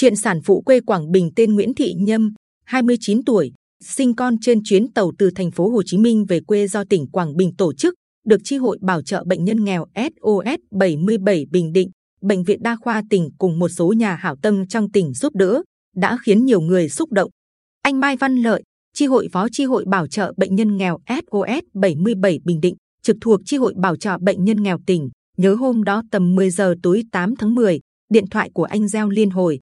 Chuyện sản phụ quê Quảng Bình tên Nguyễn Thị Nhâm, 29 tuổi, sinh con trên chuyến tàu từ thành phố Hồ Chí Minh về quê do tỉnh Quảng Bình tổ chức, được chi hội bảo trợ bệnh nhân nghèo SOS 77 Bình Định, bệnh viện đa khoa tỉnh cùng một số nhà hảo tâm trong tỉnh giúp đỡ, đã khiến nhiều người xúc động. Anh Mai Văn Lợi, chi hội phó chi hội bảo trợ bệnh nhân nghèo SOS 77 Bình Định, trực thuộc chi hội bảo trợ bệnh nhân nghèo tỉnh, nhớ hôm đó tầm 10 giờ tối 8 tháng 10, điện thoại của anh reo liên hồi.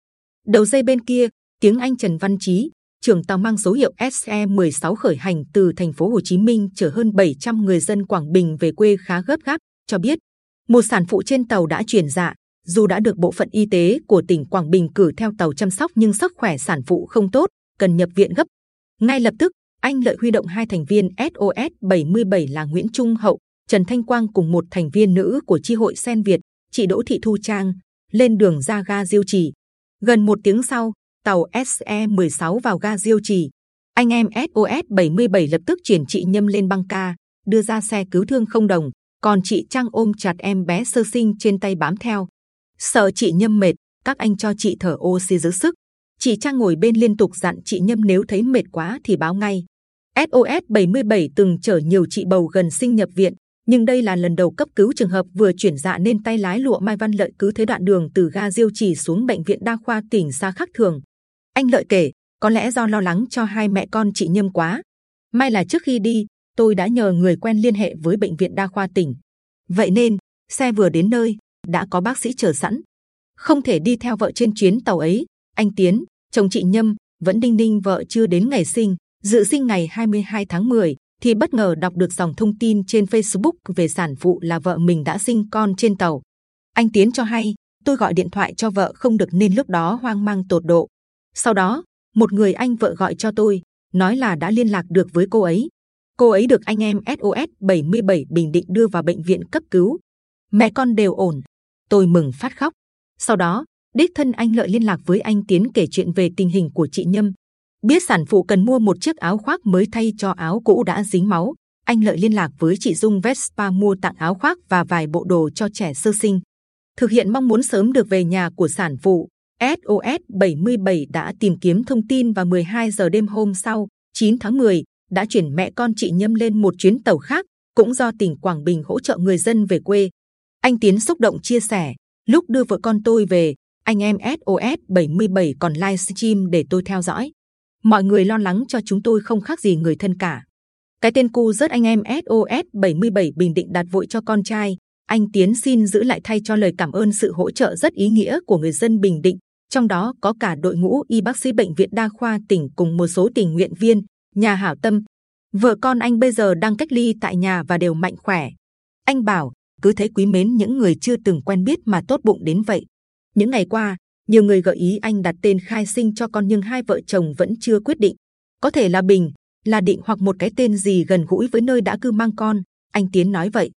Đầu dây bên kia, tiếng anh Trần Văn Chí, trưởng tàu mang số hiệu SE16 khởi hành từ thành phố Hồ Chí Minh chở hơn 700 người dân Quảng Bình về quê khá gấp gáp, cho biết một sản phụ trên tàu đã chuyển dạ. Dù đã được bộ phận y tế của tỉnh Quảng Bình cử theo tàu chăm sóc nhưng sức khỏe sản phụ không tốt, cần nhập viện gấp. Ngay lập tức, anh lợi huy động hai thành viên SOS 77 là Nguyễn Trung Hậu, Trần Thanh Quang cùng một thành viên nữ của chi hội Sen Việt, chị Đỗ Thị Thu Trang, lên đường ra ga Diêu Trì. Gần một tiếng sau, tàu SE 16 vào ga Diêu Trì. Anh em SOS 77 lập tức chuyển chị Nhâm lên băng ca, đưa ra xe cứu thương không đồng, còn chị Trang ôm chặt em bé sơ sinh trên tay bám theo. Sợ chị Nhâm mệt, các anh cho chị thở oxy giữ sức. Chị Trang ngồi bên liên tục dặn chị Nhâm nếu thấy mệt quá thì báo ngay. SOS 77 từng chở nhiều chị bầu gần sinh nhập viện, nhưng đây là lần đầu cấp cứu trường hợp vừa chuyển dạ nên tay lái lụa Mai Văn Lợi cứ thế đoạn đường từ ga Diêu Trì xuống bệnh viện đa khoa tỉnh xa khác thường. Anh Lợi kể, có lẽ do lo lắng cho hai mẹ con chị Nhâm quá. May là trước khi đi, tôi đã nhờ người quen liên hệ với bệnh viện đa khoa tỉnh. Vậy nên xe vừa đến nơi đã có bác sĩ chờ sẵn. Không thể đi theo vợ trên chuyến tàu ấy. Anh Tiến, chồng chị Nhâm, vẫn đinh đinh vợ chưa đến ngày sinh, dự sinh ngày 22 tháng 10 thì bất ngờ đọc được dòng thông tin trên Facebook về sản phụ là vợ mình đã sinh con trên tàu. Anh Tiến cho hay, tôi gọi điện thoại cho vợ không được nên lúc đó hoang mang tột độ. Sau đó, một người anh vợ gọi cho tôi, nói là đã liên lạc được với cô ấy. Cô ấy được anh em SOS 77 Bình Định đưa vào bệnh viện cấp cứu. Mẹ con đều ổn. Tôi mừng phát khóc. Sau đó, đích thân anh lợi liên lạc với anh Tiến kể chuyện về tình hình của chị Nhâm. Biết sản phụ cần mua một chiếc áo khoác mới thay cho áo cũ đã dính máu, anh lợi liên lạc với chị Dung Vespa mua tặng áo khoác và vài bộ đồ cho trẻ sơ sinh. Thực hiện mong muốn sớm được về nhà của sản phụ, SOS 77 đã tìm kiếm thông tin và 12 giờ đêm hôm sau, 9 tháng 10, đã chuyển mẹ con chị Nhâm lên một chuyến tàu khác, cũng do tỉnh Quảng Bình hỗ trợ người dân về quê. Anh Tiến xúc động chia sẻ, lúc đưa vợ con tôi về, anh em SOS 77 còn livestream để tôi theo dõi. Mọi người lo lắng cho chúng tôi không khác gì người thân cả. Cái tên cu rớt anh em SOS 77 bình định đặt vội cho con trai. Anh Tiến xin giữ lại thay cho lời cảm ơn sự hỗ trợ rất ý nghĩa của người dân Bình Định, trong đó có cả đội ngũ y bác sĩ bệnh viện đa khoa tỉnh cùng một số tình nguyện viên, nhà hảo tâm. Vợ con anh bây giờ đang cách ly tại nhà và đều mạnh khỏe. Anh bảo cứ thấy quý mến những người chưa từng quen biết mà tốt bụng đến vậy. Những ngày qua, nhiều người gợi ý anh đặt tên khai sinh cho con nhưng hai vợ chồng vẫn chưa quyết định. Có thể là Bình, là Định hoặc một cái tên gì gần gũi với nơi đã cư mang con. Anh Tiến nói vậy.